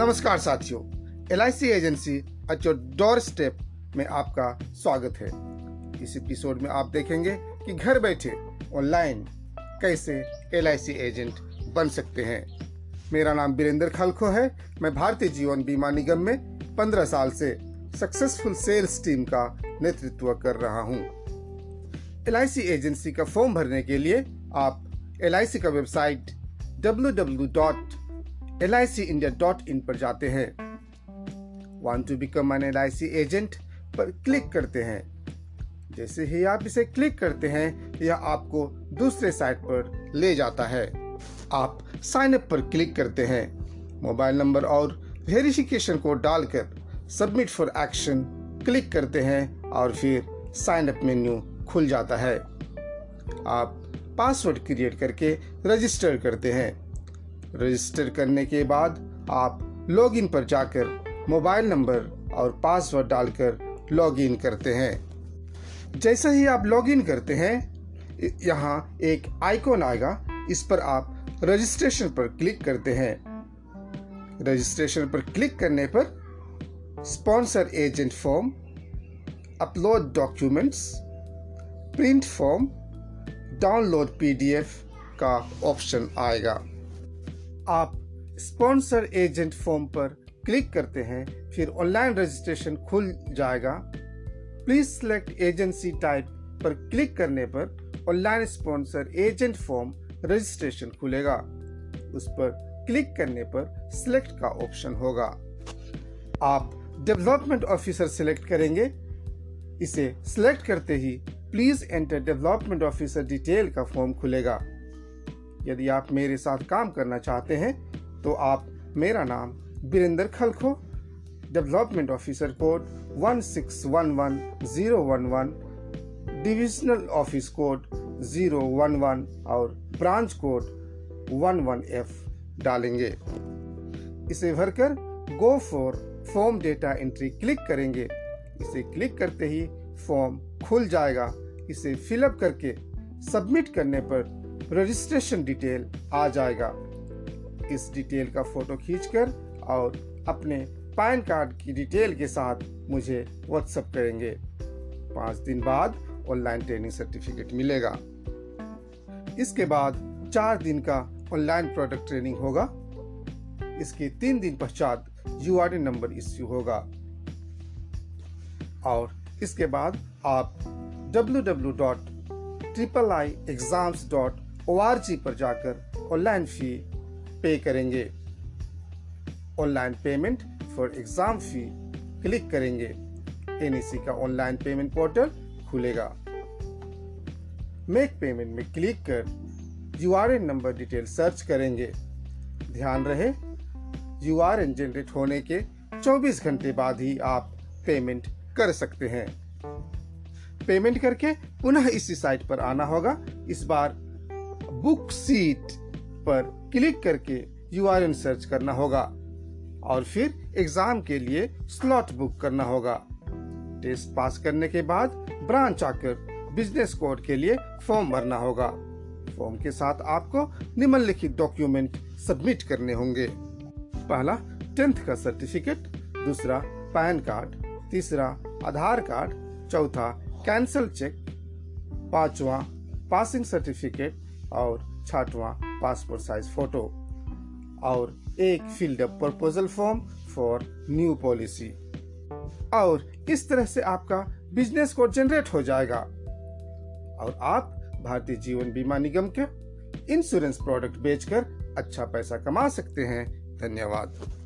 नमस्कार साथियों LIC agency at your doorstep में आपका स्वागत है इस एपिसोड में आप देखेंगे कि घर बैठे ऑनलाइन कैसे LIC एजेंट बन सकते हैं मेरा नाम बीरेंद्र खलखो है, मैं भारतीय जीवन बीमा निगम में 15 साल से सक्सेसफुल सेल्स टीम का नेतृत्व कर रहा हूँ। LIC एजेंसी का फॉर्म भरने के लिए आप LIC का वेबसाइट www एल पर जाते हैं। Want to become an L agent पर क्लिक करते हैं। जैसे ही आप इसे क्लिक करते हैं, यह आपको दूसरे साइट पर ले जाता है। आप साइन अप पर क्लिक करते हैं। मोबाइल नंबर और वेरिफिकेशन को डालकर सबमिट फॉर एक्शन क्लिक करते हैं और फिर साइन अप मेन्यू खुल जाता है। आप पासवर्ड क्रिएट करके रजिस्टर करते हैं। रजिस्टर करने के बाद आप लॉगिन पर जाकर मोबाइल नंबर और पासवर्ड डालकर लॉगिन करते हैं। जैसे ही आप लॉगिन करते हैं यहाँ एक आइकॉन आएगा। इस पर आप रजिस्ट्रेशन पर क्लिक करते हैं। रजिस्ट्रेशन पर क्लिक करने पर sponsor agent form upload documents print form download PDF का ऑप्शन आएगा। आप स्पॉन्सर एजेंट फॉर्म पर क्लिक करते हैं, फिर ऑनलाइन रजिस्ट्रेशन खुल जाएगा। प्लीज़ सिलेक्ट एजेंसी टाइप पर क्लिक करने पर online sponsor agent form registration खुलेगा। उस पर क्लिक करने पर सिलेक्ट का ऑप्शन होगा। आप डेवलपमेंट ऑफिसर सिलेक्ट करेंगे। इसे सिलेक्ट करते ही please enter development officer detail का फॉर्म खुलेगा। यदि आप मेरे साथ काम करना चाहते हैं तो आप मेरा नाम Birendra खलखो development officer code one six one one zero one one divisional office code zero one one और branch code one one F डालेंगे। इसे भरकर go for form data entry click करेंगे। इसे क्लिक करते ही फॉर्म खुल जाएगा। इसे फिलअप करके सबमिट करने पर रजिस्ट्रेशन डिटेल आ जाएगा। इस डिटेल का फ़ोटो खींचकर और अपने पैन कार्ड की डिटेल के साथ मुझे व्हाट्सएप करेंगे। पाँच दिन बाद ऑनलाइन ट्रेनिंग सर्टिफिकेट मिलेगा। इसके बाद चार दिन का ऑनलाइन प्रोडक्ट ट्रेनिंग होगा। इसके तीन दिन पश्चात यू आर नंबर इश्यू होगा। और इसके बाद आप www.tripliexams.com ओ पर जाकर ऑनलाइन फ़ी पे करेंगे। Online payment for exam fee click करेंगे। एनईसी का ऑनलाइन पेमेंट पोर्टल खुलेगा। मेक पेमेंट में क्लिक कर यूआरएन नंबर डिटेल सर्च करेंगे। ध्यान रहे यू आर एन जनरेट होने के 24 घंटे बाद ही आप पेमेंट कर सकते हैं। पेमेंट करके पुनः इसी साइट पर आना होगा। इस बार बुक सीट पर क्लिक करके यूआरएन सर्च करना होगा और फिर एग्ज़ाम के लिए स्लॉट बुक करना होगा। टेस्ट पास करने के बाद ब्रांच आकर बिज़नेस कोड के लिए फॉर्म भरना होगा। फॉर्म के साथ आपको निम्नलिखित डॉक्यूमेंट सबमिट करने होंगे। पहला टेंथ का सर्टिफिकेट दूसरा पैन कार्ड तीसरा, आधार कार्ड चौथा कैंसल चेक पांचवा पासिंग सर्टिफिकेट और छठवा पासपोर्ट साइज़ फ़ोटो और एक filled up proposal form for new policy और इस तरह से आपका बिज़नेस को जनरेट हो जाएगा। और आप भारतीय जीवन बीमा निगम के इंश्योरेंस प्रोडक्ट बेचकर अच्छा पैसा कमा सकते हैं। धन्यवाद।